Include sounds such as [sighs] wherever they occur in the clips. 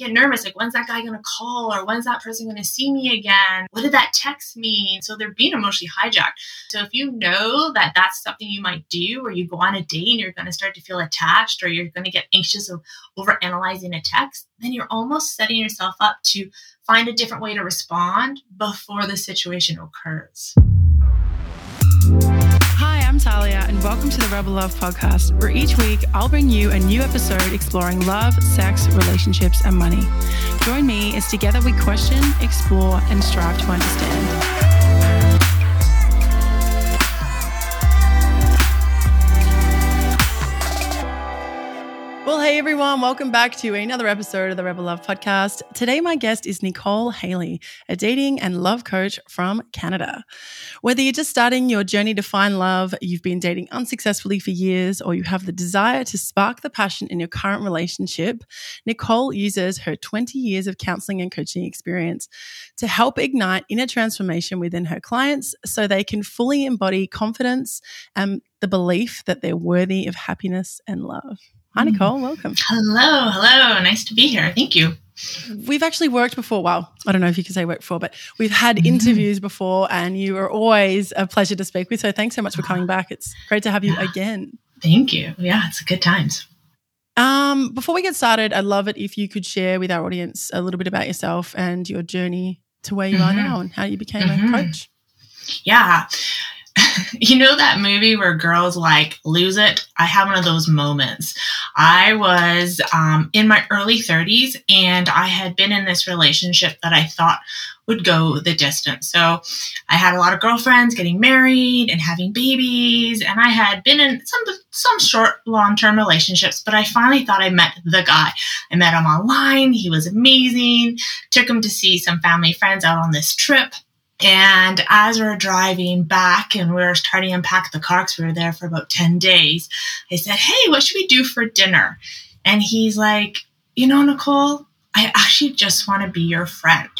get nervous. Like, when's that guy going to call? Or when's that person going to see me again? What did that text mean? So they're being emotionally hijacked. So if you know that that's something you might do, or you go on a date and you're going to start to feel attached, or you're going to get anxious of over analyzing a text, then you're almost setting yourself up to find a different way to respond before the situation occurs. Talia, and welcome to the Rebel Love Podcast, where each week I'll bring you a new episode exploring love, sex, relationships, and money. Join me as together we question, explore, and strive to understand. Everyone, welcome back to another episode of the Rebel Love Podcast. Today, my guest is Nicole Haley, a dating and love coach from Canada. Whether you're just starting your journey to find love, you've been dating unsuccessfully for years, or you have the desire to spark the passion in your current relationship, Nicole uses her 20 years of counseling and coaching experience to help ignite inner transformation within her clients so they can fully embody confidence and the belief that they're worthy of happiness and love. Hi, hmm. Nicole. Welcome. Hello. Hello. Nice to be here. Thank you. We've actually worked before. Well, I don't know if you can say work before, but we've had mm-hmm. interviews before, and you are always a pleasure to speak with. So thanks so much for coming back. It's great to have you yeah. again. Thank you. Yeah, it's a good times. Um, before we get started, I'd love it if you could share with our audience a little bit about yourself and your journey to where you mm-hmm. are now and how you became mm-hmm. a coach. Yeah. [laughs] you know that movie where girls like lose it? I have one of those moments. I was um, in my early 30s and I had been in this relationship that I thought would go the distance. So I had a lot of girlfriends getting married and having babies, and I had been in some some short long term relationships. But I finally thought I met the guy. I met him online. He was amazing. Took him to see some family friends out on this trip. And as we are driving back and we are starting to unpack the car because we were there for about 10 days, I said, Hey, what should we do for dinner? And he's like, You know, Nicole, I actually just want to be your friend.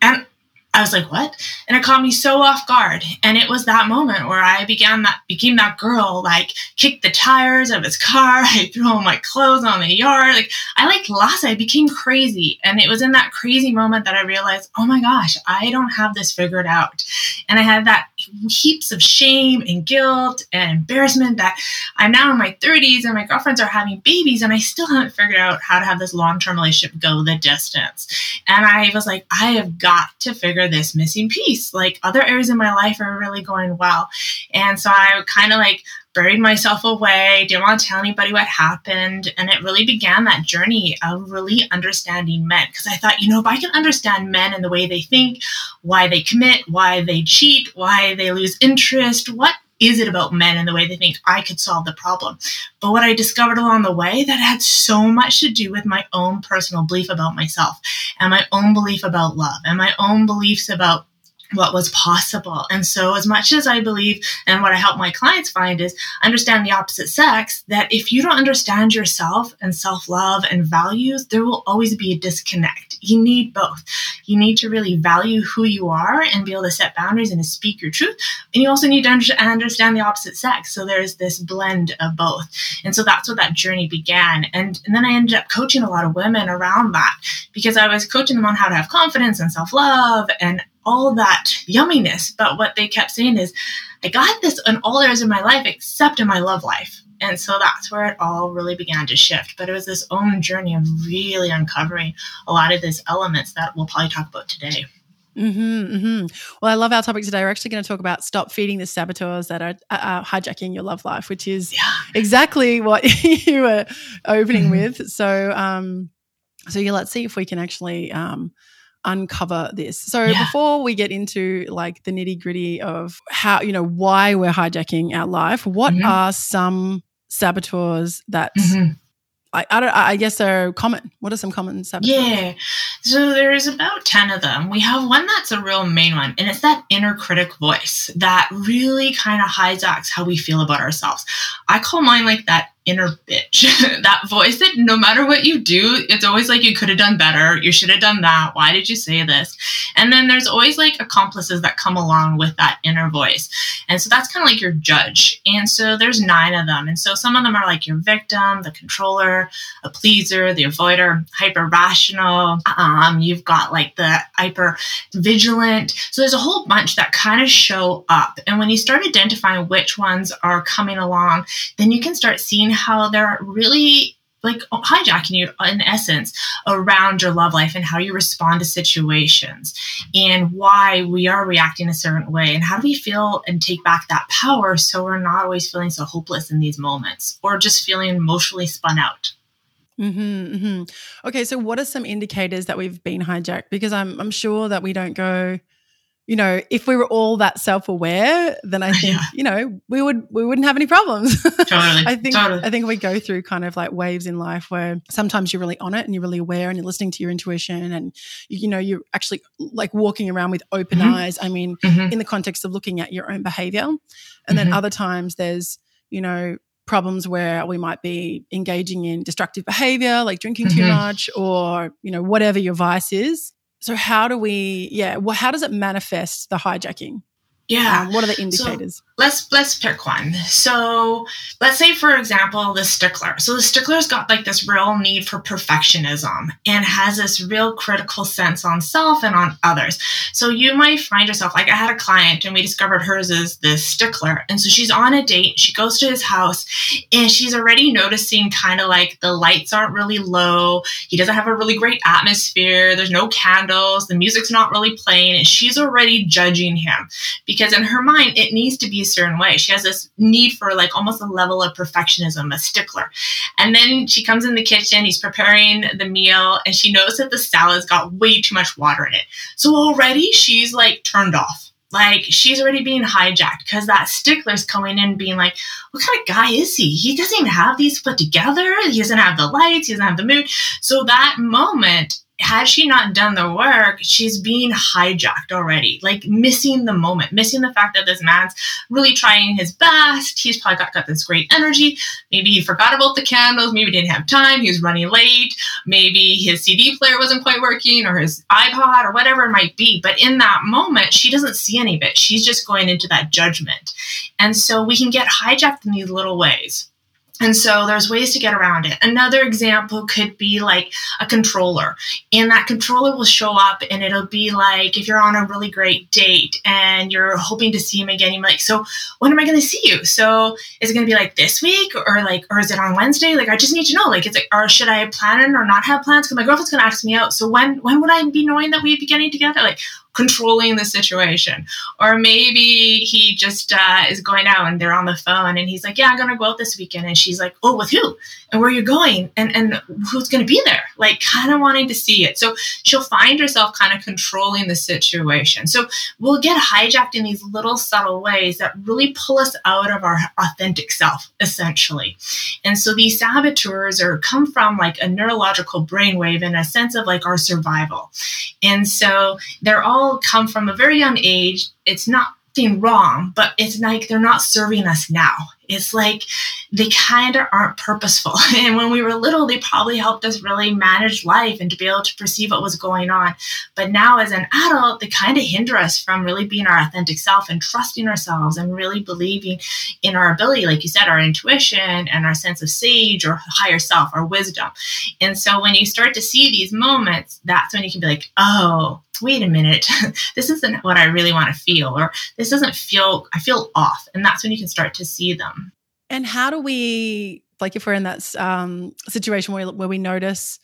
And I was like, what? And it caught me so off guard. And it was that moment where I began that became that girl, like kicked the tires of his car. [laughs] I threw all my clothes on the yard. Like I like lost. I became crazy. And it was in that crazy moment that I realized, oh my gosh, I don't have this figured out. And I had that heaps of shame and guilt and embarrassment that I'm now in my 30s and my girlfriends are having babies and I still haven't figured out how to have this long-term relationship go the distance. And I was like, I have got to figure this missing piece. Like other areas in my life are really going well. And so I kind of like buried myself away, didn't want to tell anybody what happened. And it really began that journey of really understanding men. Because I thought, you know, if I can understand men and the way they think, why they commit, why they cheat, why they lose interest, what is it about men and the way they think I could solve the problem? But what I discovered along the way that had so much to do with my own personal belief about myself and my own belief about love and my own beliefs about what was possible. And so, as much as I believe, and what I help my clients find is understand the opposite sex, that if you don't understand yourself and self love and values, there will always be a disconnect. You need both. You need to really value who you are and be able to set boundaries and to speak your truth. And you also need to understand the opposite sex. So, there's this blend of both. And so, that's what that journey began. And, and then I ended up coaching a lot of women around that because I was coaching them on how to have confidence and self love and all that yumminess. But what they kept saying is, I got this in all areas of my life except in my love life. And so that's where it all really began to shift. But it was this own journey of really uncovering a lot of these elements that we'll probably talk about today. Mm-hmm, mm-hmm. Well, I love our topic today. We're actually going to talk about stop feeding the saboteurs that are, are hijacking your love life, which is yeah. exactly what [laughs] you were opening mm-hmm. with. So, um, so yeah, let's see if we can actually um, uncover this. So yeah. before we get into like the nitty gritty of how, you know, why we're hijacking our life, what mm-hmm. are some saboteurs that mm-hmm. I, I, don't, I guess are common. What are some common saboteurs? Yeah. So there's about 10 of them. We have one that's a real main one, and it's that inner critic voice that really kind of hijacks how we feel about ourselves. I call mine like that inner bitch. [laughs] that voice that no matter what you do, it's always like you could have done better. You should have done that. Why did you say this? And then there's always like accomplices that come along with that inner voice. And so that's kind of like your judge. And so there's nine of them. And so some of them are like your victim, the controller, a pleaser, the avoider, hyper rational. Um, you've got like the hyper vigilant. So there's a whole bunch that kind of show up. And when you start identifying which ones are coming along, then you can start seeing how they're really like hijacking you in essence around your love life and how you respond to situations and why we are reacting a certain way and how do we feel and take back that power so we're not always feeling so hopeless in these moments or just feeling emotionally spun out Mm-hmm, mm-hmm. Okay, so what are some indicators that we've been hijacked? Because I'm I'm sure that we don't go, you know, if we were all that self-aware, then I [laughs] think, yeah. you know, we would we wouldn't have any problems. [laughs] Totally. I think totally. I think we go through kind of like waves in life where sometimes you're really on it and you're really aware and you're listening to your intuition and you know, you're actually like walking around with open mm-hmm. eyes. I mean, mm-hmm. in the context of looking at your own behavior. And then mm-hmm. other times there's, you know, problems where we might be engaging in destructive behavior like drinking too much or, you know, whatever your vice is so how do we, yeah, well, how does it manifest the hijacking? Yeah. Um, what are the indicators? So let's let's pick one. So let's say, for example, the stickler. So the stickler's got like this real need for perfectionism and has this real critical sense on self and on others. So you might find yourself like I had a client and we discovered hers is this stickler, and so she's on a date. She goes to his house and she's already noticing kind of like the lights aren't really low. He doesn't have a really great atmosphere. There's no candles. The music's not really playing, and she's already judging him because in her mind it needs to be a certain way. She has this need for like almost a level of perfectionism, a stickler. And then she comes in the kitchen, he's preparing the meal, and she knows that the salad's got way too much water in it. So already she's like turned off. Like she's already being hijacked because that stickler's coming in being like, what kind of guy is he? He doesn't even have these put together. He doesn't have the lights. He doesn't have the mood. So that moment had she not done the work, she's being hijacked already, like missing the moment, missing the fact that this man's really trying his best. He's probably got, got this great energy. Maybe he forgot about the candles. Maybe didn't have time. He was running late. Maybe his CD player wasn't quite working or his iPod or whatever it might be. But in that moment, she doesn't see any of it. She's just going into that judgment. And so we can get hijacked in these little ways. And so there's ways to get around it. Another example could be like a controller. And that controller will show up and it'll be like if you're on a really great date and you're hoping to see him again, you're like, so when am I gonna see you? So is it gonna be like this week or like or is it on Wednesday? Like I just need to know. Like it's like or should I plan it or not have plans? Because my girlfriend's gonna ask me out. So when when would I be knowing that we'd be getting together? Like controlling the situation. Or maybe he just uh, is going out and they're on the phone and he's like, Yeah, I'm going to go out this weekend. And she's like, Oh, with who? And where are you going? And, and who's going to be there? Like, kind of wanting to see it. So she'll find herself kind of controlling the situation. So we'll get hijacked in these little subtle ways that really pull us out of our authentic self, essentially. And so these saboteurs are come from like a neurological brainwave and a sense of like our survival. And so they're all all come from a very young age. It's not nothing wrong, but it's like they're not serving us now. It's like they kind of aren't purposeful. [laughs] And when we were little, they probably helped us really manage life and to be able to perceive what was going on. But now, as an adult, they kind of hinder us from really being our authentic self and trusting ourselves and really believing in our ability, like you said, our intuition and our sense of sage or higher self, our wisdom. And so when you start to see these moments, that's when you can be like, oh, wait a minute, [laughs] this isn't what I really want to feel, or this doesn't feel, I feel off. And that's when you can start to see them. And how do we, like, if we're in that um, situation where, where we notice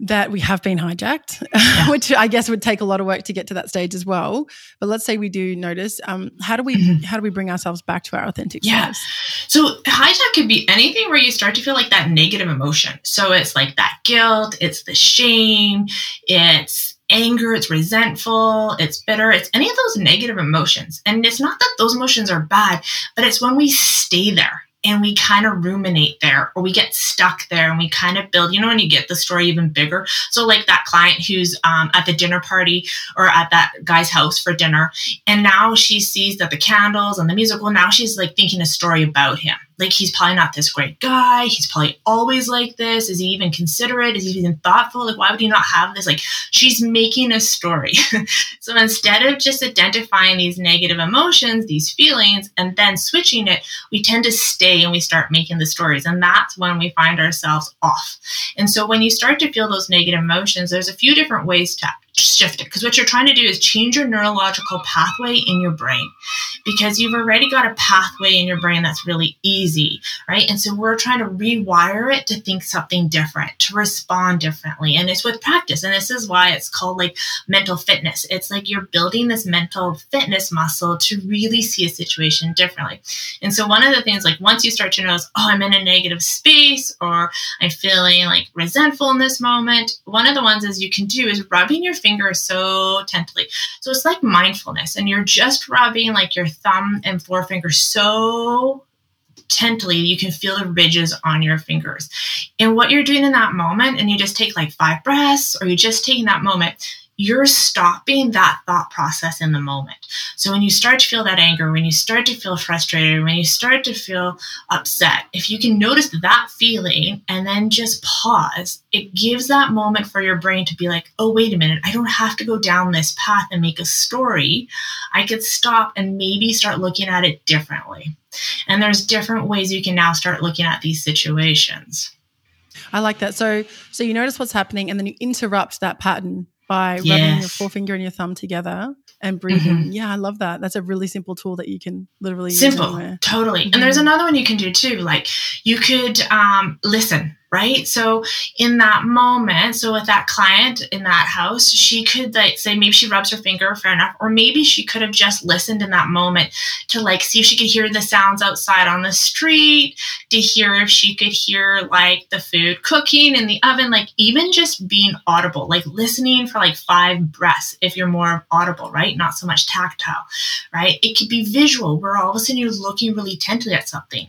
that we have been hijacked, yeah. [laughs] which I guess would take a lot of work to get to that stage as well. But let's say we do notice, um, how do we mm-hmm. how do we bring ourselves back to our authentic yeah. selves? So hijack could be anything where you start to feel like that negative emotion. So it's like that guilt, it's the shame, it's anger, it's resentful, it's bitter, it's any of those negative emotions. And it's not that those emotions are bad, but it's when we stay there and we kind of ruminate there or we get stuck there and we kind of build you know when you get the story even bigger so like that client who's um, at the dinner party or at that guy's house for dinner and now she sees that the candles and the music well now she's like thinking a story about him like he's probably not this great guy. He's probably always like this. Is he even considerate? Is he even thoughtful? Like, why would he not have this? Like, she's making a story. [laughs] so instead of just identifying these negative emotions, these feelings, and then switching it, we tend to stay and we start making the stories. And that's when we find ourselves off. And so when you start to feel those negative emotions, there's a few different ways to shift it. Because what you're trying to do is change your neurological pathway in your brain. Because you've already got a pathway in your brain that's really easy right? And so we're trying to rewire it to think something different to respond differently. And it's with practice. And this is why it's called like mental fitness. It's like you're building this mental fitness muscle to really see a situation differently. And so one of the things like once you start to notice oh i'm in a negative space or i'm feeling like resentful in this moment one of the ones is you can do is rubbing your finger so gently. So it's like mindfulness, and you're just rubbing like your thumb and forefinger so gently you can feel the ridges on your fingers and what you're doing in that moment and you just take like five breaths or you just taking that moment you're stopping that thought process in the moment. So when you start to feel that anger, when you start to feel frustrated, when you start to feel upset, if you can notice that feeling and then just pause, it gives that moment for your brain to be like, oh, wait a minute, I don't have to go down this path and make a story. I could stop and maybe start looking at it differently. And there's different ways you can now start looking at these situations. I like that. So so you notice what's happening and then you interrupt that pattern by yes. rubbing your forefinger and your thumb together and breathing. Mm-hmm. Yeah, I love that. That's a really simple tool that you can literally simple, totally. Mm-hmm. And there's another one you can do too. Like you could um, listen right? So in that moment, so with that client in that house, she could like say maybe she rubs her finger, fair enough, or maybe she could have just listened in that moment to like see if she could hear the sounds outside on the street, to hear if she could hear like the food cooking in the oven, like even just being audible, like listening for like five breaths if you're more audible, right? Not so much tactile, right? It could be visual where all of a sudden you're looking really intently at something.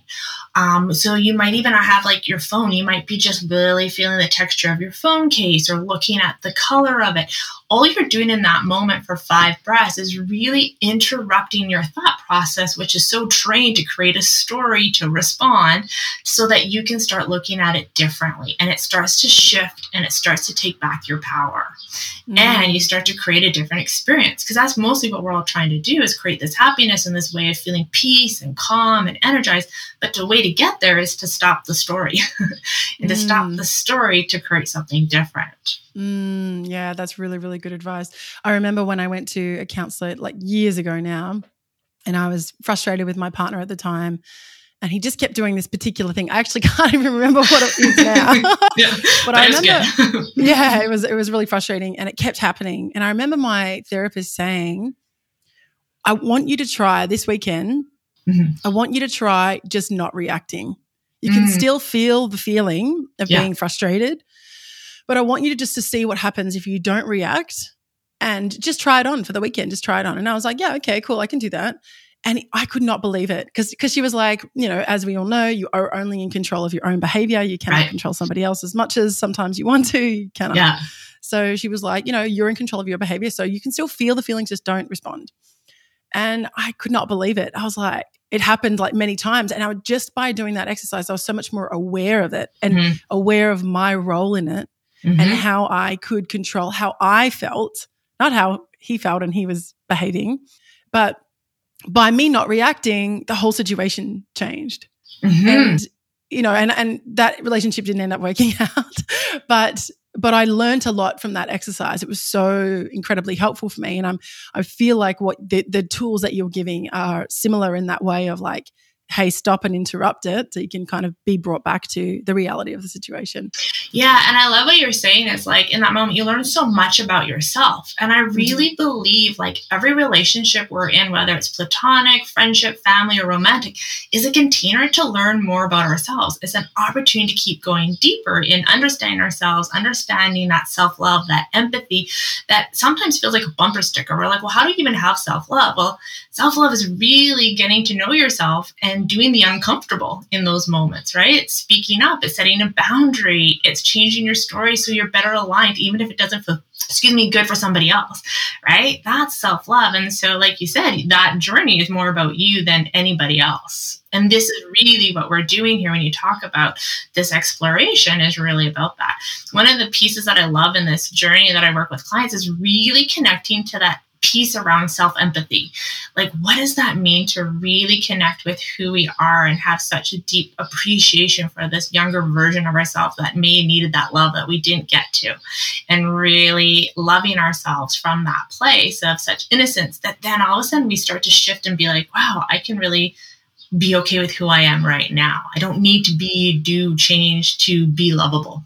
Um, so you might even have like your phone, you might be just really feeling the texture of your phone case or looking at the color of it all you're doing in that moment for five breaths is really interrupting your thought process, which is so trained to create a story to respond so that you can start looking at it differently. And it starts to shift and it starts to take back your power. Mm. And you start to create a different experience because that's mostly what we're all trying to do is create this happiness and this way of feeling peace and calm and energized. But the way to get there is to stop the story [laughs] and to mm. stop the story to create something different. Mm, yeah, that's really, really good advice. I remember when I went to a counselor like years ago now, and I was frustrated with my partner at the time. And he just kept doing this particular thing. I actually [laughs] can't even remember what it is now. [laughs] yeah, [laughs] but I remember, yeah, it was it was really frustrating, and it kept happening. And I remember my therapist saying, "I want you to try this weekend. Mm-hmm. I want you to try just not reacting. You can mm. still feel the feeling of yeah. being frustrated, but I want you to just to see what happens if you don't react and just try it on for the weekend. Just try it on. And I was like, yeah, okay, cool. I can do that. And I could not believe it because because she was like, you know, as we all know, you are only in control of your own behavior. You cannot right. control somebody else as much as sometimes you want to. You cannot. Yeah. So she was like, you know, you're in control of your behavior, so you can still feel the feelings, just don't respond. And I could not believe it. I was like, it happened like many times. And I would just by doing that exercise, I was so much more aware of it and mm-hmm. aware of my role in it mm-hmm. and how I could control how I felt, not how he felt and he was behaving. But by me not reacting, the whole situation changed. Mm-hmm. And you know, and and that relationship didn't end up working [laughs] out. but but I learned a lot from that exercise. It was so incredibly helpful for me. And I'm I feel like what the, the tools that you're giving are similar in that way of like hey, stop and interrupt it so you can kind of be brought back to the reality of the situation. Yeah. And I love what you're saying It's like in that moment, you learn so much about yourself. And I mm-hmm. really mm-hmm. believe like every relationship we're in, whether it's platonic, friendship, family, or romantic, is a container to learn more about ourselves. It's an opportunity to keep going deeper in understanding ourselves, understanding that self love, that empathy that sometimes feels like a bumper sticker. We're like, well, how do you even have self love? Well, self love is really getting to know yourself and doing the uncomfortable in those moments, right? It's speaking up, it's setting a boundary, it's changing your story so you're better aligned, even if it doesn't feel, excuse me, good for somebody else, right? That's self love. And so, like you said, that journey is more about you than anybody else. And this is really what we're doing here when you talk about this exploration is really about that. One of the pieces that I love in this journey that I work with clients is really connecting to that piece around self empathy. Like, what does that mean to really connect with who we are and have such a deep appreciation for this younger version of ourselves that may needed that love that we didn't get to? And really loving ourselves from that place of such innocence that then all of a sudden we start to shift and be like, wow, I can really be okay with who I am right now. I don't need to be, do, change to be lovable.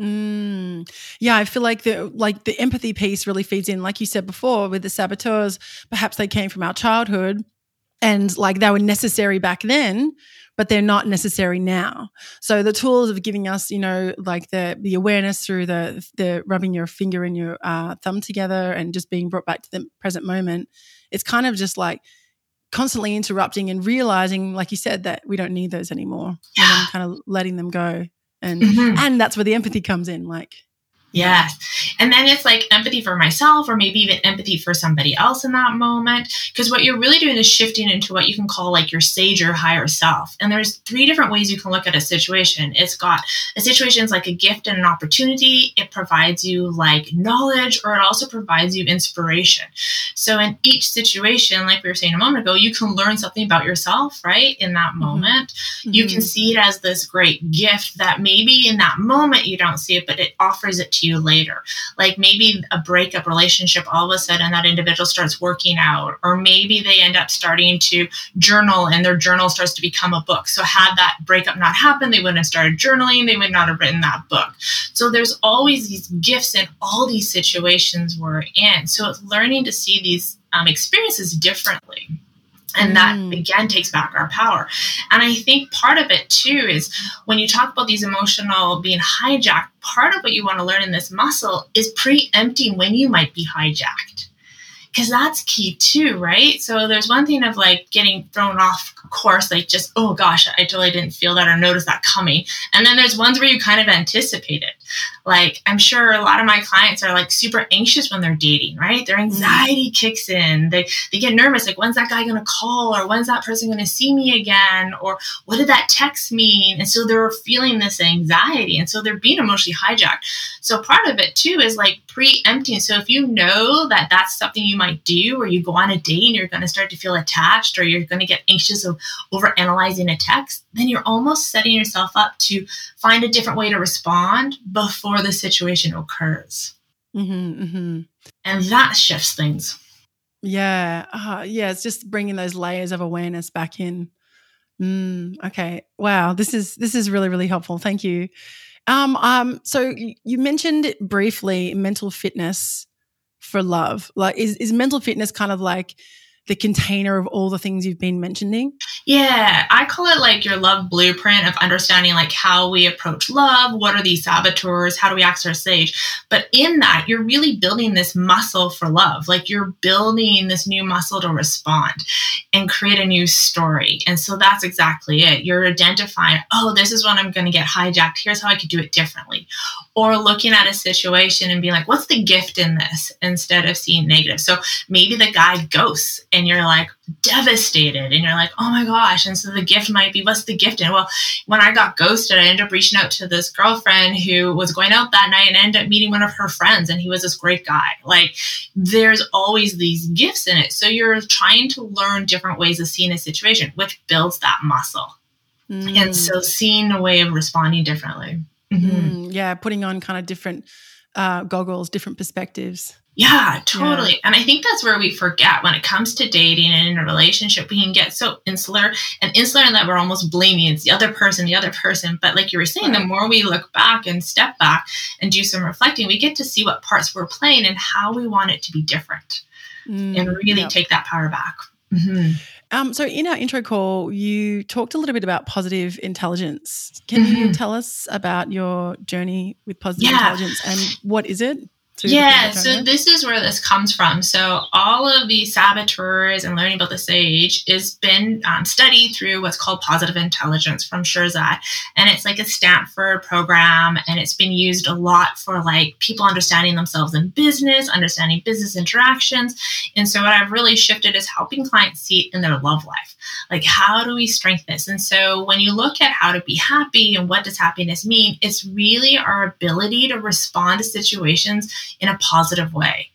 Mm, yeah, I feel like the like the empathy piece really feeds in, like you said before, with the saboteurs. Perhaps they came from our childhood, and like they were necessary back then, but they're not necessary now. So the tools of giving us, you know, like the the awareness through the the rubbing your finger and your uh, thumb together and just being brought back to the present moment. It's kind of just like constantly interrupting and realizing, like you said, that we don't need those anymore, yeah. and then kind of letting them go and mm-hmm. and that's where the empathy comes in like Yes. And then it's like empathy for myself or maybe even empathy for somebody else in that moment. Because what you're really doing is shifting into what you can call like your sage or higher self. And there's three different ways you can look at a situation. It's got a situation is like a gift and an opportunity. It provides you like knowledge or it also provides you inspiration. So in each situation, like we were saying a moment ago, you can learn something about yourself, right? In that mm-hmm. moment. Mm-hmm. You can see it as this great gift that maybe in that moment you don't see it, but it offers it to you later. Like maybe a breakup relationship, all of a sudden that individual starts working out, or maybe they end up starting to journal and their journal starts to become a book. So, had that breakup not happened, they wouldn't have started journaling, they would not have written that book. So, there's always these gifts in all these situations we're in. So, it's learning to see these um, experiences differently and that mm. again takes back our power and i think part of it too is when you talk about these emotional being hijacked part of what you want to learn in this muscle is preempting when you might be hijacked because that's key too right so there's one thing of like getting thrown off course like just oh gosh i totally didn't feel that or notice that coming and then there's ones where you kind of anticipate it like, I'm sure a lot of my clients are like super anxious when they're dating, right? Their mm-hmm. anxiety kicks in. They they get nervous, like, when's that guy gonna call? Or when's that person gonna see me again? Or what did that text mean? And so they're feeling this anxiety. And so they're being emotionally hijacked. So part of it too is like preempting. So if you know that that's something you might do, or you go on a date and you're gonna start to feel attached, or you're gonna get anxious of over analyzing a text, then you're almost setting yourself up to find a different way to respond before the situation occurs. Mm-hmm, mm-hmm. And that shifts things. Yeah. Uh, yeah. It's just bringing those layers of awareness back in. Mm, okay. Wow. This is, this is really, really helpful. Thank you. Um, um, so you mentioned briefly mental fitness for love. Like, is, is mental fitness kind of like the container of all the things you've been mentioning? Yeah, I call it like your love blueprint of understanding like how we approach love, what are these saboteurs, how do we access our sage. But in that, you're really building this muscle for love. Like you're building this new muscle to respond and create a new story. And so that's exactly it. You're identifying, oh, this is when I'm going to get hijacked. Here's how I could do it differently. Or looking at a situation and being like, what's the gift in this instead of seeing negative. So maybe the guy ghosts and you're like devastated and you're like, oh my gosh. And so the gift might be, what's the gift And Well, when I got ghosted, I ended up reaching out to this girlfriend who was going out that night and ended up meeting one of her friends and he was this great guy. Like there's always these gifts in it. So you're trying to learn different ways of seeing a situation, which builds that muscle. Mm. And so seeing a way of responding differently. Mm-hmm. Mm, yeah, putting on kind of different uh, goggles, different perspectives. Yeah, totally. Yeah. And I think that's where we forget when it comes to dating and in a relationship, we can get so insular and insular in that we're almost blaming it's the other person, the other person. But like you were saying, the more we look back and step back and do some reflecting, we get to see what parts we're playing and how we want it to be different mm, and really yep. take that power back. Mm-hmm. Um, so, in our intro call, you talked a little bit about positive intelligence. Can mm-hmm. you tell us about your journey with positive yeah. intelligence and what is it? Yeah, so this is where this comes from. So all of the saboteurs and learning about the sage has been um, studied through what's called positive intelligence from Shirzad, and it's like a Stanford program, and it's been used a lot for like people understanding themselves in business, understanding business interactions, and so what I've really shifted is helping clients see it in their love life. Like how do we strengthen this? And so when you look at how to be happy and what does happiness mean, it's really our ability to respond to situations in a positive way.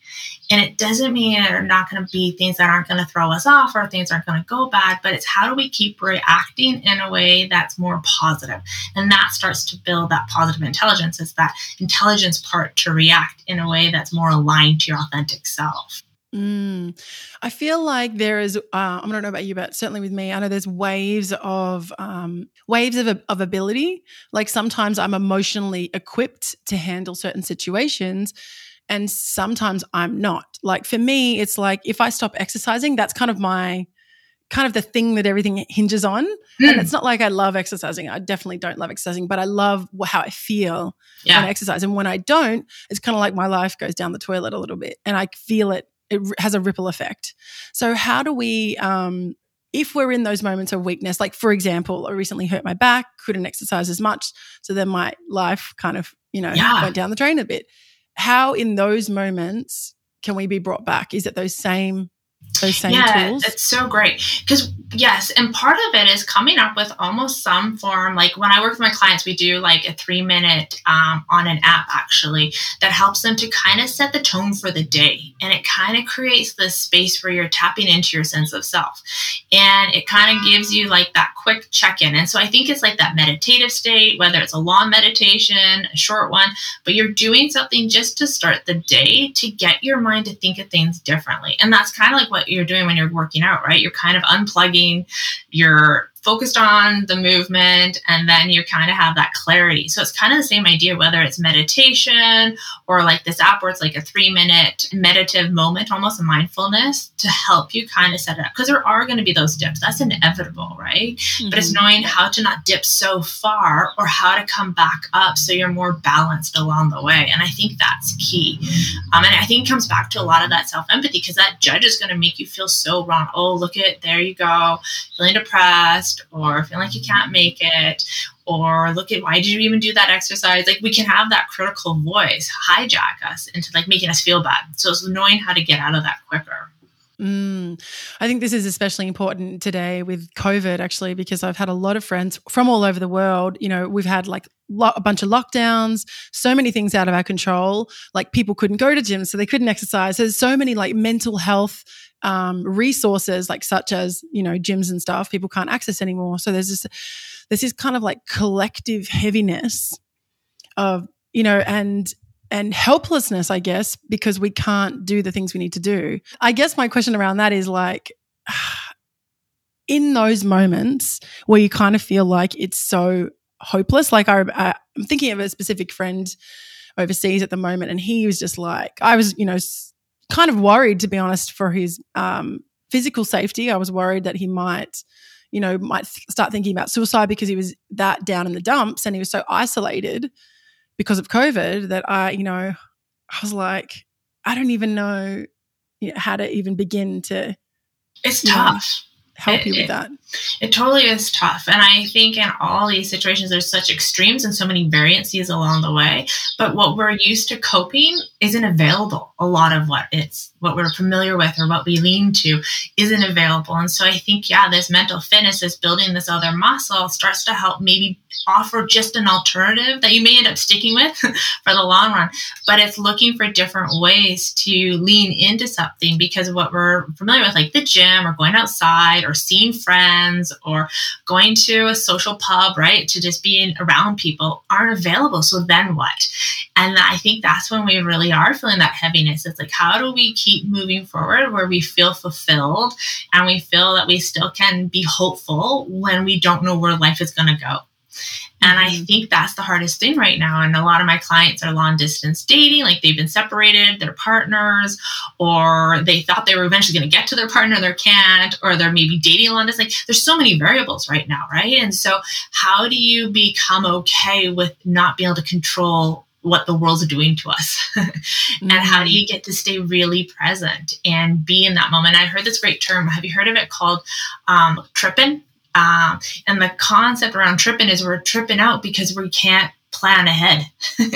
And it doesn't mean there are not going to be things that aren't going to throw us off or things aren't going to go bad, but it's how do we keep reacting in a way that's more positive? And that starts to build that positive intelligence. It's that intelligence part to react in a way that's more aligned to your authentic self. Mm. I feel like there is. Uh, I don't know about you, but certainly with me, I know there's waves of um, waves of of ability. Like sometimes I'm emotionally equipped to handle certain situations, and sometimes I'm not. Like for me, it's like if I stop exercising, that's kind of my kind of the thing that everything hinges on. Mm. And it's not like I love exercising. I definitely don't love exercising, but I love how I feel yeah. when I exercise. And when I don't, it's kind of like my life goes down the toilet a little bit and I feel it it has a ripple effect. So how do we um, if we're in those moments of weakness, like for example, I recently hurt my back, couldn't exercise as much, so then my life kind of, you know, yeah. went down the drain a bit. How in those moments can we be brought back? Is it those same those same yeah, tools? It's so great. Because yes, and part of it is coming up with almost some form. Like when I work with my clients, we do like a three minute um, on an app actually that helps them to kind of set the tone for the day, and it kind of creates this space where you're tapping into your sense of self, and it kind of gives you like that quick check in. And so I think it's like that meditative state, whether it's a long meditation, a short one, but you're doing something just to start the day to get your mind to think of things differently, and that's kind of like what you're doing when you're working out, right? You're kind of unplugging, you're focused on the movement and then you kind of have that clarity. So it's kind of the same idea, whether it's meditation or like this app where it's like a three minute meditative moment, almost a mindfulness to help you kind of set it up. Because there are going to be those dips. That's inevitable, right? Mm-hmm. But it's mm-hmm. knowing how to not dip so far or how to come back up so you're more balanced along the way. And I think that's key. Um, and I think it comes back to a lot of that self empathy because that judge is going to make you feel so wrong. Oh, look at, there you go, feeling depressed or feeling like you can't make it or look at why did you even do that exercise like we can have that critical voice hijack us into like making us feel bad so it's knowing how to get out of that quicker Mm. I think this is especially important today with COVID, actually, because I've had a lot of friends from all over the world. You know, we've had like lo- a bunch of lockdowns, so many things out of our control. Like people couldn't go to gyms, so they couldn't exercise. There's so many like mental health um, resources like such as you know gyms and stuff people can't access anymore. So there's this this is kind of like collective heaviness of you know and and helplessness i guess because we can't do the things we need to do. I guess my question around that is like [sighs] in those moments where you kind of feel like it's so hopeless like I, i'm thinking of a specific friend overseas at the moment and he was just like i was you know kind of worried, to be honest, for his um, physical safety. I was worried that he might, you know, might th- start thinking about suicide because he was that down in the dumps and he was so isolated because of COVID that I, you know, I was like, I don't even know, you know how to even begin to. It's tough. Know, help it, you with it, that. It totally is tough. And I think in all these situations, there's such extremes and so many variances along the way. But what we're used to coping isn't available. A lot of what it's what we're familiar with or what we lean to isn't available. And so I think, yeah, this mental fitness, this building this other muscle starts to help maybe offer just an alternative that you may end up sticking with [laughs] for the long run. But it's looking for different ways to lean into something because what we're familiar with, like the gym or going outside or seeing friends or going to a social pub, right? To just being around people aren't available. So then what? And I think that's when we really are feeling that heaviness. It's like, how do we keep moving forward where we feel fulfilled and we feel that we still can be hopeful when we don't know where life is going to go? And I mm-hmm. think that's the hardest thing right now. And a lot of my clients are long distance dating, like they've been separated, their partners, or they thought they were eventually going to get to their partner, they can't, or they're maybe dating long distance. Like there's so many variables right now, right? And so, how do you become okay with not being able to control what the world's doing to us [laughs] and how do you get to stay really present and be in that moment i heard this great term have you heard of it called um, tripping um, and the concept around tripping is we're tripping out because we can't plan ahead.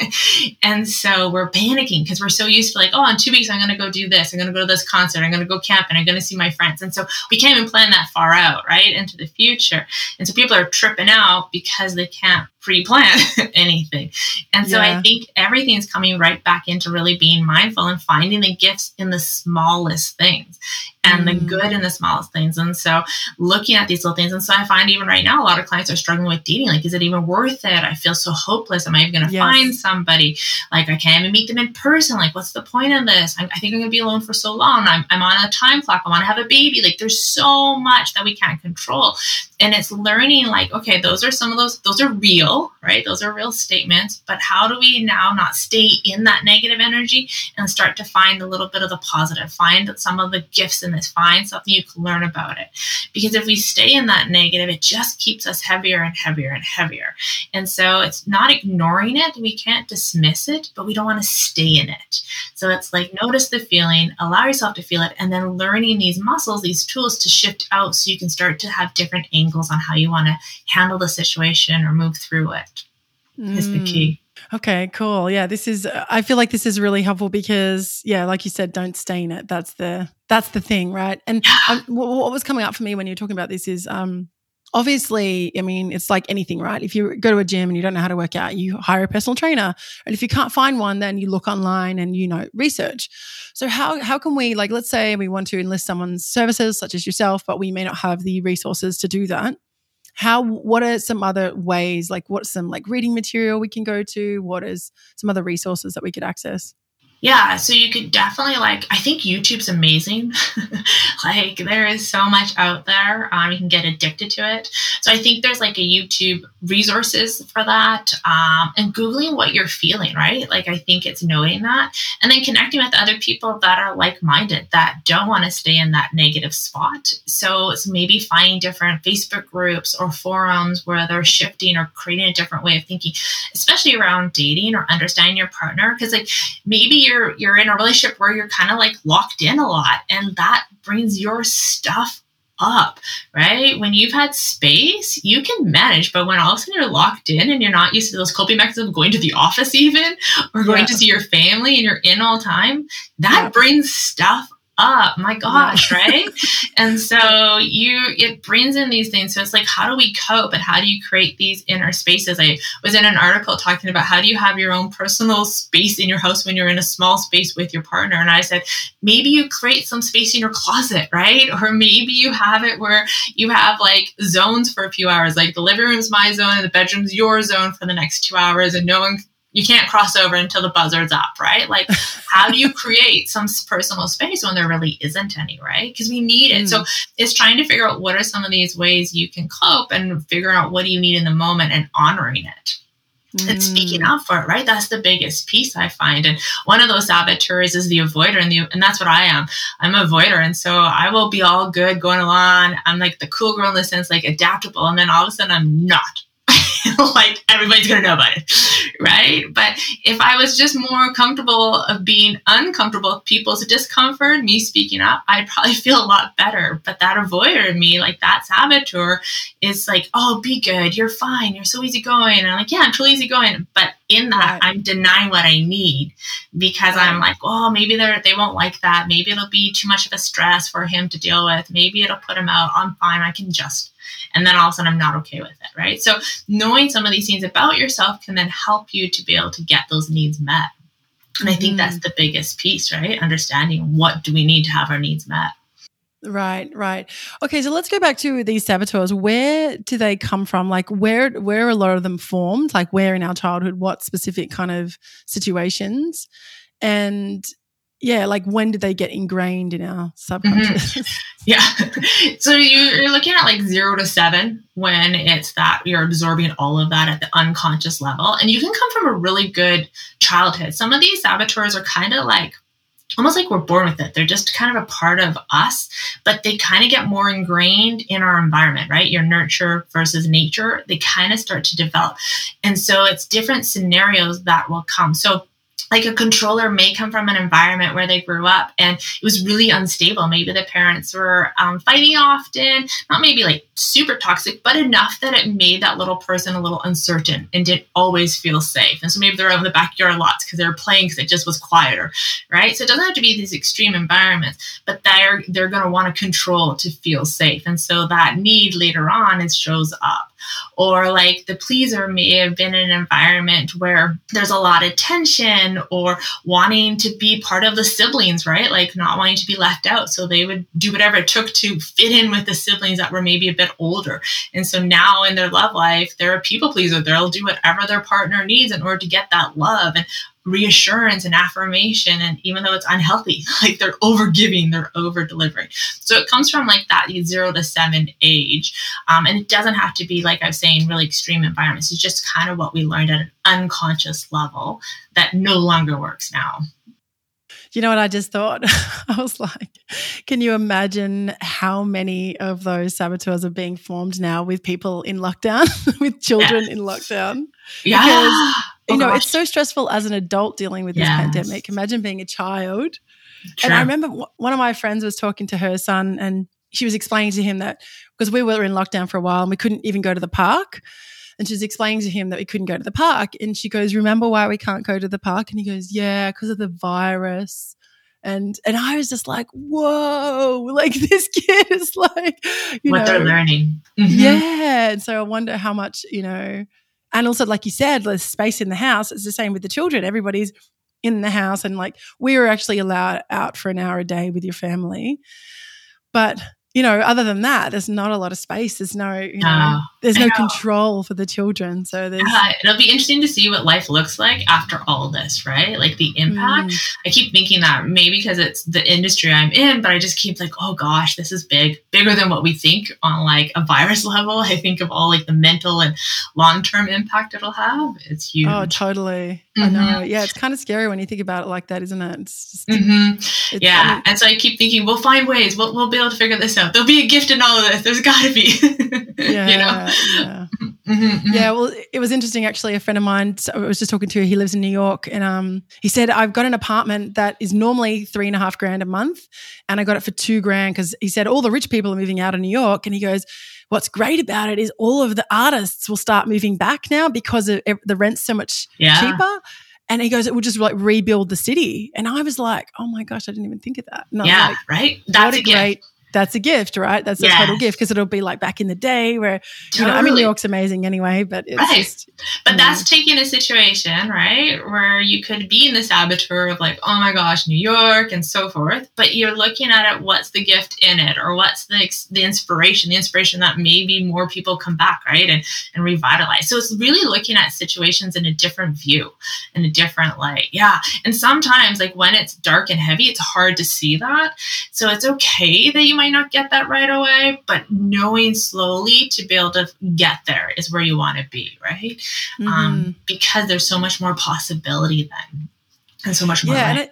[laughs] and so we're panicking because we're so used to like, oh, in two weeks I'm going to go do this. I'm going to go to this concert. I'm going to go camping. I'm going to see my friends. And so we can't even plan that far out, right, into the future. And so people are tripping out because they can't pre-plan [laughs] anything. And so yeah. I think everything's coming right back into really being mindful and finding the gifts in the smallest things and mm. the good in the smallest things. And so looking at these little things. And so I find even right now, a lot of clients are struggling with dating. Like, is it even worth it? I feel so hopeless. Am I even going to yes. find somebody? Like, I can't even meet them in person. Like, what's the point of this? I, I think I'm going to be alone for so long. I'm, I'm on a time clock. I want to have a baby. Like, there's so much that we can't control. And it's learning, like, okay, those are some of those, those are real, right? Those are real statements. But how do we now not stay in that negative energy and start to find a little bit of the positive, find some of the gifts in this, find something you can learn about it. Because if we stay in that negative, it just keeps us heavier and heavier and heavier. And so it's not ignoring it. We can't dismiss it, but we don't want to stay in it. So it's like notice the feeling, allow yourself to feel it, and then learning these muscles, these tools to shift out so you can start to have different angles on how you want to handle the situation or move through it. Mm. Is the key. Okay, cool. Yeah, this is I feel like this is really helpful because yeah, like you said don't stain it. That's the that's the thing, right? And [gasps] um, what was coming up for me when you're talking about this is um obviously, I mean, it's like anything, right? If you go to a gym and you don't know how to work out, you hire a personal trainer. And if you can't find one, then you look online and you know, research. So how how can we like let's say we want to enlist someone's services such as yourself, but we may not have the resources to do that how what are some other ways like what's some like reading material we can go to? What is some other resources that we could access yeah, so you could definitely like. I think YouTube's amazing. [laughs] like there is so much out there. Um, you can get addicted to it. So I think there's like a YouTube resources for that. Um, and googling what you're feeling, right? Like I think it's knowing that, and then connecting with other people that are like minded that don't want to stay in that negative spot. So it's maybe finding different Facebook groups or forums where they're shifting or creating a different way of thinking, especially around dating or understanding your partner. Because like maybe you're you're in a relationship where you're kind of like locked in a lot and that brings your stuff up, right? When you've had space, you can manage, but when all of a sudden you're locked in and you're not used to those coping mechanisms, of going to the office even, or going yeah. to see your family and you're in all time, that yeah. brings stuff up. My gosh yeah. [laughs] right? And so you it brings in these things. So it's like how do we cope? And how do you create these inner spaces? I was in an article talking about how do you have your own personal space in your house when you're in a small space with your partner? And i said maybe you create some space in your closet right? Or maybe you have it where you have like zones for a few hours. Like the living room's my zone and the bedroom's your zone for the next two hours and no one you can't cross over until the buzzard's up, right? Like, [laughs] how do you create some personal space when there really isn't any, right? Because we need it. Mm. So it's trying to figure out what are some of these ways you can cope and figure out what do you need in the moment and honoring it. And speaking up for it, right? That's the biggest piece I find. And one of those saboteurs is the avoider, and the and that's what I am. I'm a avoider, and so I will be all good going along. I'm like the cool girl in the sense, like adaptable, and then all of a sudden I'm not [laughs] like everybody's gonna know about it, right? But if I was just more comfortable of being uncomfortable with people's discomfort, me speaking up, I'd probably [laughs] feel a lot better. But that avoider in me, like that saboteur, is like, oh, be good, you're fine, you're so easygoing. And I'm like, yeah, I'm truly easygoing. But in that, right. I'm denying what I need because right. I'm like, oh, maybe they're, they won't like that. Maybe it'll be too much of a stress for him to deal with. Maybe it'll put him out. I'm fine. I can just and then all of a sudden I'm not okay with it, right? So knowing some of these things about yourself can then help you to be able to get those needs met. And I think mm. that's the biggest piece, right? Understanding what do we need to have our needs met. Right, right. Okay, so let's go back to these saboteurs. Where do they come from? Like where where are a lot of them formed? Like where in our childhood, what specific kind of situations? And yeah, like when did they get ingrained in our subconscious? Mm-hmm. [laughs] Yeah. [laughs] so you're looking at like zero to seven when it's that you're absorbing all of that at the unconscious level. And you can come from a really good childhood. Some of these saboteurs are kind of like almost like we're born with it. They're just kind of a part of us, but they kind of get more ingrained in our environment, right? Your nurture versus nature, they kind of start to develop. And so it's different scenarios that will come. So like a controller may come from an environment where they grew up and it was really unstable. Maybe the parents were um, fighting often, not maybe like super toxic, but enough that it made that little person a little uncertain and didn't always feel safe. And so maybe they're out in the backyard lots because they're playing because it just was quieter, right? So it doesn't have to be these extreme environments, but they're they're going to want to control to feel safe, and so that need later on it shows up. Or like the pleaser may have been in an environment where there's a lot of tension or wanting to be part of the siblings, right? Like not wanting to be left out. So they would do whatever it took to fit in with the siblings that were maybe a bit older. And so now in their love life, they're a people pleaser. They'll do whatever their partner needs in order to get that love. And reassurance and affirmation and even though it's unhealthy [laughs] like they're over giving they're over delivering so it comes from like that zero to seven age um, and it doesn't have to be like i was saying really extreme environments it's just kind of what we learned at an unconscious level that no longer works now you know what I just thought? [laughs] I was like, can you imagine how many of those saboteurs are being formed now with people in lockdown, [laughs] with children yeah. in lockdown? Yeah. Because you oh, know, gosh. it's so stressful as an adult dealing with this pandemic. Imagine being a child. And I remember one of my friends was talking to her son and she was explaining to him that because we were in lockdown for a while and we couldn't even go to the park. And she was explaining to him that we couldn't go to the park. And she goes, Remember why we can't go to the park? And he goes, Yeah, because of the virus. And and I was just like, whoa, [laughs] like this kid is like, you what know, they're learning. Mm-hmm. Yeah. And so I wonder how much, you know, and also, like you said, there's space in the house. It's the same with the children. Everybody's in the house, and like we were actually allowed out for an hour a day with your family. But you know, other than that, there's not a lot of space. There's no, you know, there's no control for the children. So there's. Uh, it'll be interesting to see what life looks like after all this, right? Like the impact. Mm. I keep thinking that maybe because it's the industry I'm in, but I just keep like, oh gosh, this is big, bigger than what we think on like a virus [laughs] level. I think of all like the mental and long term impact it'll have. It's huge. Oh, totally. Mm-hmm. I know. Yeah, it's kind of scary when you think about it like that, isn't it? It's just, mm-hmm. yeah, I mean, and so I keep thinking we'll find ways. We'll we'll be able to figure this out. There'll be a gift in all of this. There's got to be. yeah, [laughs] you know? yeah. Mm-hmm, mm-hmm. Yeah, well, it was interesting actually. A friend of mine, I was just talking to, he lives in New York, and um, he said, I've got an apartment that is normally three and a half grand a month, and I got it for two grand because he said all the rich people are moving out of New York. And he goes, What's great about it is all of the artists will start moving back now because of, the rent's so much yeah. cheaper. And he goes, it will just like rebuild the city. And I was like, oh my gosh, I didn't even think of that. yeah, like, right. That's a, a great that's a gift, right? That's a total gift because it'll be like back in the day where, totally. you know, I mean, New York's amazing anyway, but it's right. just. But that's taking a situation, right, where you could be in the saboteur of like, oh my gosh, New York and so forth, but you're looking at it, what's the gift in it, or what's the the inspiration, the inspiration that maybe more people come back, right, and and revitalize. So it's really looking at situations in a different view, in a different light, yeah. And sometimes, like when it's dark and heavy, it's hard to see that. So it's okay that you might not get that right away, but knowing slowly to be able to get there is where you want to be, right? Um, mm-hmm. Um, because there's so much more possibility then, and so much more. Yeah,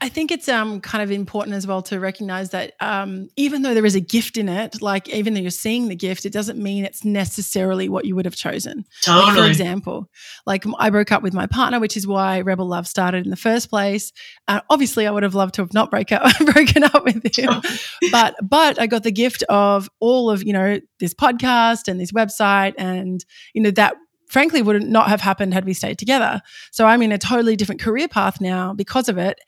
I think it's um, kind of important as well to recognize that um, even though there is a gift in it, like even though you're seeing the gift, it doesn't mean it's necessarily what you would have chosen. Totally. Like, for example, like I broke up with my partner, which is why Rebel Love started in the first place. Uh, obviously, I would have loved to have not break up, [laughs] broken up with him, but but I got the gift of all of you know this podcast and this website, and you know that frankly would not have happened had we stayed together. So I'm in a totally different career path now because of it.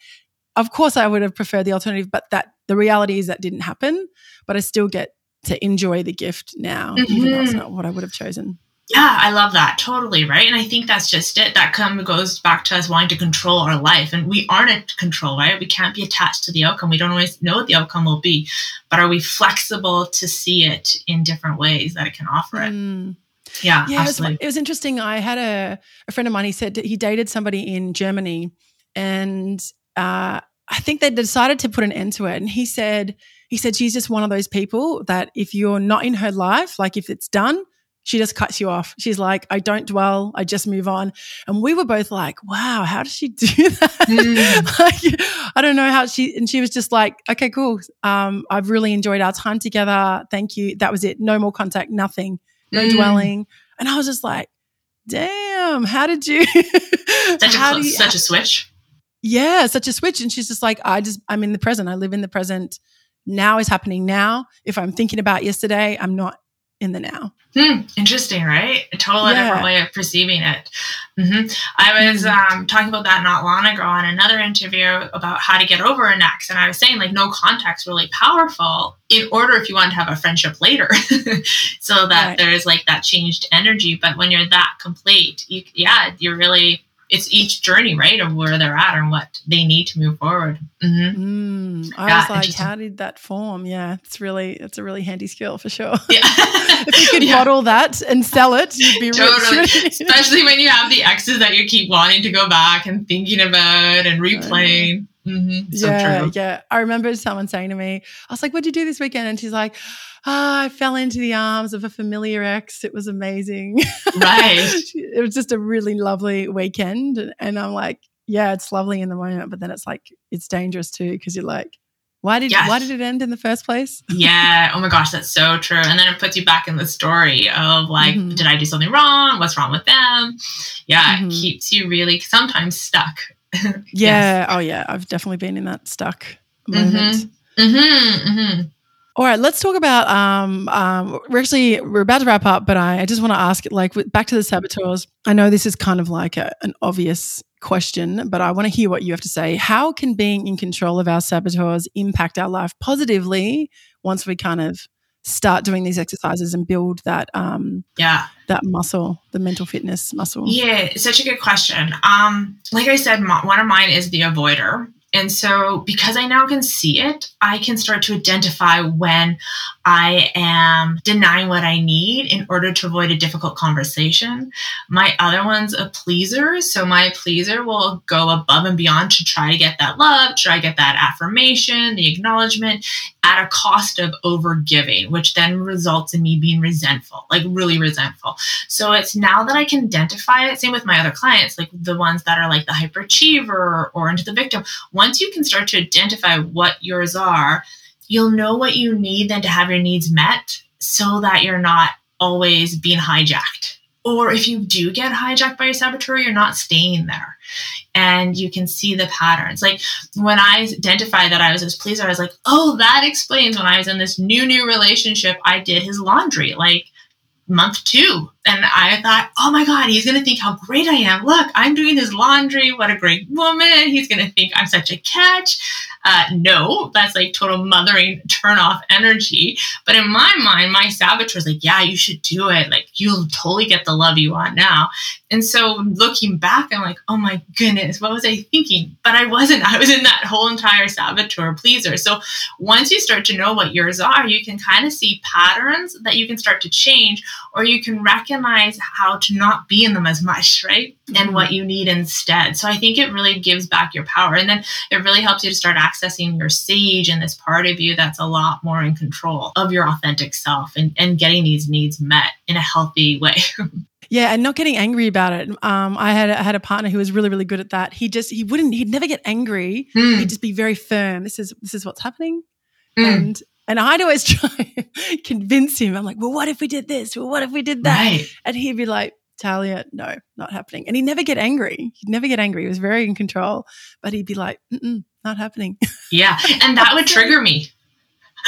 Of course, I would have preferred the alternative, but that the reality is that didn't happen. But I still get to enjoy the gift now, mm-hmm. even though it's not what I would have chosen. Yeah, I love that. Totally, right? And I think that's just it. That kind of goes back to us wanting to control our life. And we aren't in control, right? We can't be attached to the outcome. We don't always know what the outcome will be. But are we flexible to see it in different ways that it can offer it? Mm. Yeah, yeah. It was, it was, interesting. I had a, a friend of mine. He said he dated somebody in Germany, and uh, I think they decided to put an end to it. And he said he said she's just one of those people that if you're not in her life, like if it's done, she just cuts you off. She's like, I don't dwell, I just move on. And we were both like, wow, how does she [laughs] do that? Mm. [laughs] like, I don't know how she, and she was just like, okay, cool. Um, I've really enjoyed our time together. Thank you. That was it. No more contact, nothing, no mm. dwelling. And I was just like, damn, how did you? [laughs] such, a, [laughs] you, such a switch. Yeah, such a switch. And she's just like, I just, I'm in the present. I live in the present. Now is happening now. If I'm thinking about yesterday, I'm not in the now. Hmm, interesting, right? A totally yeah. different way of perceiving it. Mm-hmm. I was mm-hmm. um, talking about that not long ago on another interview about how to get over an ex, and I was saying like no contact's really powerful in order if you want to have a friendship later, [laughs] so that right. there's like that changed energy. But when you're that complete, you, yeah, you're really it's each journey, right, of where they're at and what they need to move forward. Mm-hmm. Mm, I yeah, was like, how did that form? Yeah, it's really, it's a really handy skill for sure. Yeah. [laughs] if you could [laughs] yeah. model that and sell it, you'd be totally. rich. [laughs] Especially when you have the exes that you keep wanting to go back and thinking about and replaying. Mm-hmm. So yeah, true. yeah. I remember someone saying to me, I was like, "What'd you do this weekend?" And she's like, oh, I fell into the arms of a familiar ex. It was amazing. Right. [laughs] it was just a really lovely weekend. And I'm like, yeah, it's lovely in the moment, but then it's like, it's dangerous too, because you're like, why did yes. why did it end in the first place? [laughs] yeah. Oh my gosh, that's so true. And then it puts you back in the story of like, mm-hmm. did I do something wrong? What's wrong with them? Yeah, mm-hmm. it keeps you really sometimes stuck. [laughs] yeah. Yes. Oh yeah. I've definitely been in that stuck moment. Mm-hmm. All right, let's talk about. Um, um, we're actually we're about to wrap up, but I, I just want to ask, like, back to the saboteurs. I know this is kind of like a, an obvious question, but I want to hear what you have to say. How can being in control of our saboteurs impact our life positively once we kind of start doing these exercises and build that um yeah that muscle the mental fitness muscle yeah such a good question um like i said one of mine is the avoider and so, because I now can see it, I can start to identify when I am denying what I need in order to avoid a difficult conversation. My other one's a pleaser. So, my pleaser will go above and beyond to try to get that love, try to get that affirmation, the acknowledgement at a cost of overgiving, which then results in me being resentful, like really resentful. So, it's now that I can identify it, same with my other clients, like the ones that are like the hyperachiever or into the victim once you can start to identify what yours are, you'll know what you need then to have your needs met so that you're not always being hijacked. Or if you do get hijacked by your saboteur, you're not staying there. And you can see the patterns. Like when I identified that I was this pleaser, I was like, oh, that explains when I was in this new, new relationship, I did his laundry. Like month two. And I thought, oh my God, he's going to think how great I am. Look, I'm doing his laundry. What a great woman. He's going to think I'm such a catch. Uh, no, that's like total mothering turn off energy. But in my mind, my saboteur is like, yeah, you should do it. Like, you'll totally get the love you want now. And so looking back, I'm like, oh my goodness, what was I thinking? But I wasn't. I was in that whole entire saboteur pleaser. So once you start to know what yours are, you can kind of see patterns that you can start to change, or you can recognize how to not be in them as much, right? And mm-hmm. what you need instead. So I think it really gives back your power. And then it really helps you to start accessing your sage and this part of you that's a lot more in control of your authentic self and, and getting these needs met in a healthy way. [laughs] Yeah, and not getting angry about it. Um, I had I had a partner who was really really good at that. He just he wouldn't he'd never get angry. Mm. He'd just be very firm. This is this is what's happening, mm. and and I'd always [laughs] try and convince him. I'm like, well, what if we did this? Well, what if we did that? Right. And he'd be like, Talia, no, not happening. And he'd never get angry. He'd never get angry. He was very in control, but he'd be like, not happening. Yeah. And that would trigger me.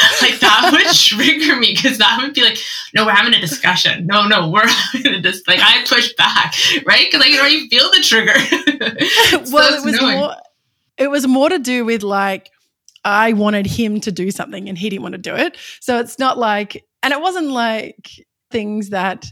[laughs] like that would [laughs] trigger me because that would be like, no, we're having a discussion. No, no, we're [laughs] having a dis- like I push back, right? Because I can already feel the trigger. so well, it was more. It was more to do with like I wanted him to do something and he didn't want to do it. So it's not like, and it wasn't like things that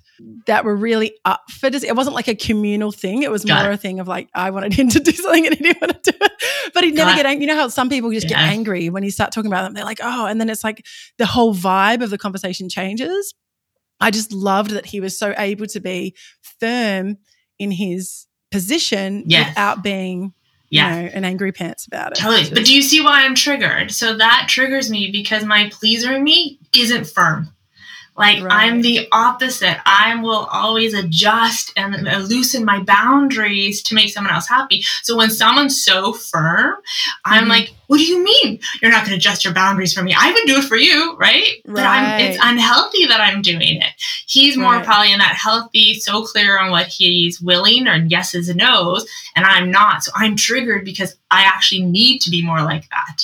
that were really up for. It wasn't like a communal thing. It was Got more it. a thing of like I wanted him [laughs] to do something and he didn't want to do it. But he'd never get angry. You know how some people just yeah. get angry when you start talking about them. They're like, oh, and then it's like the whole vibe of the conversation changes. I just loved that he was so able to be firm in his position yes. without being yeah. You know, an angry pants about it. Totally. But do you see why I'm triggered? So that triggers me because my pleaser in me isn't firm Like right. I'm the opposite. I will always adjust and loosen my boundaries to make someone else happy. So when someone's so firm, I'm mm-hmm. like, what do you mean you're not going to adjust your boundaries for me? I would do it for you, right? right. But I'm, it's unhealthy that I'm doing it. He's more right. probably in that healthy, so clear on what he's willing or yeses and nos, and I'm not. So I'm triggered because I actually need to be more like that.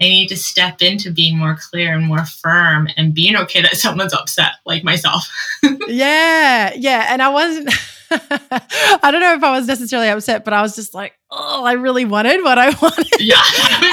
I need to step into being more clear and more firm and being okay that someone's upset, like myself. [laughs] yeah, yeah. And I wasn't, [laughs] I don't know if I was necessarily upset, but I was just like, oh, I really wanted what I [laughs] wanted. Yeah.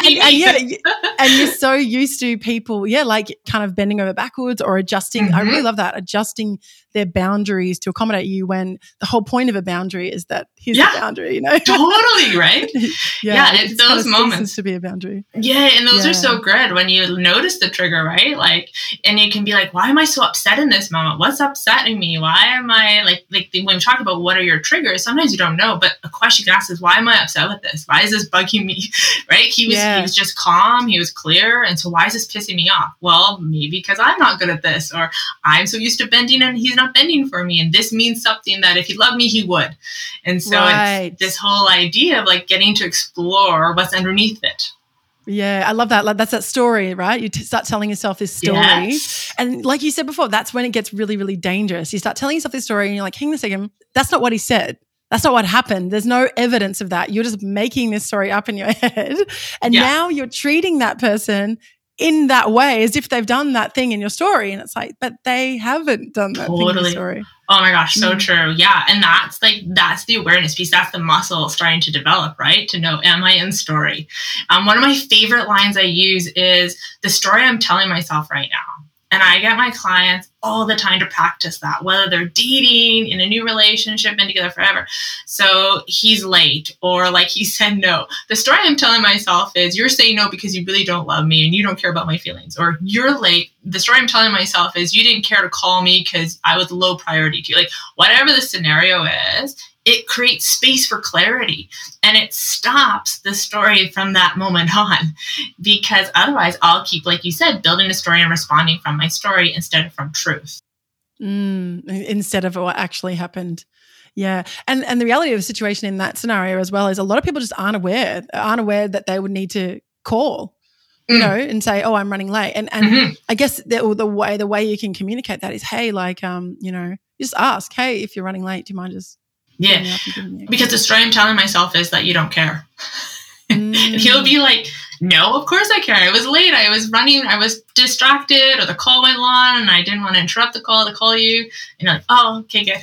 and, and, [laughs] yeah, and you're so used to people, yeah, like kind of bending over backwards or adjusting. Mm-hmm. I really mm-hmm. love that, adjusting their boundaries to accommodate you when the whole point of a boundary is that here's yeah, the boundary, you know? totally, [laughs] right? yeah, yeah, it's, it's those moments to be a boundary. Yeah, and those yeah. are so good when you notice the trigger, right? Like, and you can be like, why am I so upset in this moment? What's upsetting me? Why am I like, like when we talk about what are your triggers, sometimes you don't know, but a question you can ask is, why am I upset with this? Why is this bugging me? [laughs] right? He was yeah. he was just calm, he was clear, and so why is this pissing me off? Well, maybe because I'm not good at this, or I'm so used to bending and he's not bending for me, and this means something that if he loved me, he would. And so right. it's this whole idea of like getting to explore what's underneath it. Yeah, I love that. Like, that's that story, right? You t- start telling yourself this story. Yes. And like you said before, that's when it gets really, really dangerous. You start telling yourself this story and you're like, hang on a second, that's not what he said. That's not what happened. There's no evidence of that. You're just making this story up in your [laughs] head. And yeah. now you're treating that person in that way as if they've done that thing in your story. And it's like, but they haven't done that totally. thing in the story. Oh my gosh, so mm. true. Yeah. And that's like, that's the awareness piece. That's the muscle starting to develop, right? To know, am I in story? Um, one of my favorite lines I use is the story I'm telling myself right now. And I get my clients all the time to practice that, whether they're dating, in a new relationship, been together forever. So he's late, or like he [laughs] said no. The story I'm telling myself is you're saying no because you really don't love me and you don't care about my feelings. Or you're late. The story I'm telling myself is you didn't care to call me because I was low priority to you. Like, whatever the scenario is, it creates space for clarity and it stops the story from that moment on because otherwise i'll keep like you said building a story and responding from my story instead of from truth mm, instead of what actually happened yeah and and the reality of the situation in that scenario as well is a lot of people just aren't aware aren't aware that they would need to call you mm. know, and say, "Oh, I'm running late." And and mm-hmm. I guess the, the way the way you can communicate that is, "Hey, like, um, you know, just ask, hey, if you're running late, do you mind just yeah. Because the story I'm telling myself is that you don't care. [laughs] Mm. he'll be like, No, of course I care. I was late. I was running. I was distracted, or the call went long, and I didn't want to interrupt the call to call you. And you're like, Oh, okay, good.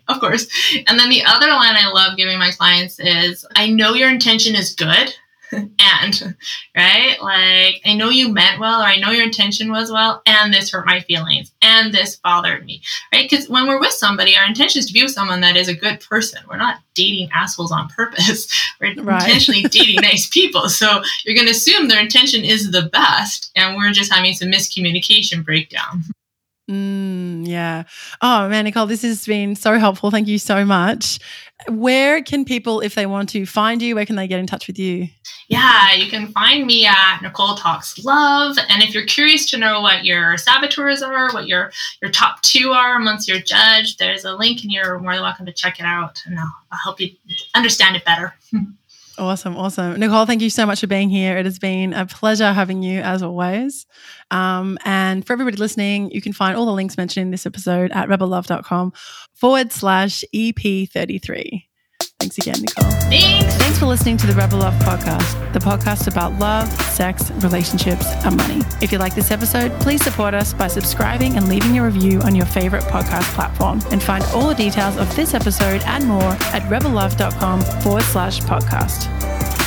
[laughs] of course. And then the other line I love giving my clients is I know your intention is good, and right? Like i know you meant well or i know your intention was well and this hurt my feelings and this bothered me right? Because when we're with somebody our intention is to be with someone that is a good person. We're not dating assholes on purpose. [laughs] We're right. intentionally dating [laughs] nice people. So you're going to assume their intention is the best and we're just having some miscommunication breakdown Mm, yeah. Oh man, Nicole, this has been so helpful. Thank you so much. Where can people, if they want to find you, where can they get in touch with you? Yeah, you can find me at Nicole Talks Love. And if you're curious to know what your saboteurs are, what your your top two are amongst your judge, there's a link and you're more than welcome to check it out and I'll, I'll help you understand it better. [laughs] Awesome, awesome. Nicole, thank you so much for being here. It has been a pleasure having you as always. Um, and for everybody listening, you can find all the links mentioned in this episode at rebellove.com forward slash EP33. Thanks again, Nicole. Thanks. Thanks for listening to the Rebel Love podcast, the podcast about love, sex, relationships, and money. If you like this episode, please support us by subscribing and leaving a review on your favorite podcast platform. And find all the details of this episode and more at rebellove.com forward slash podcast.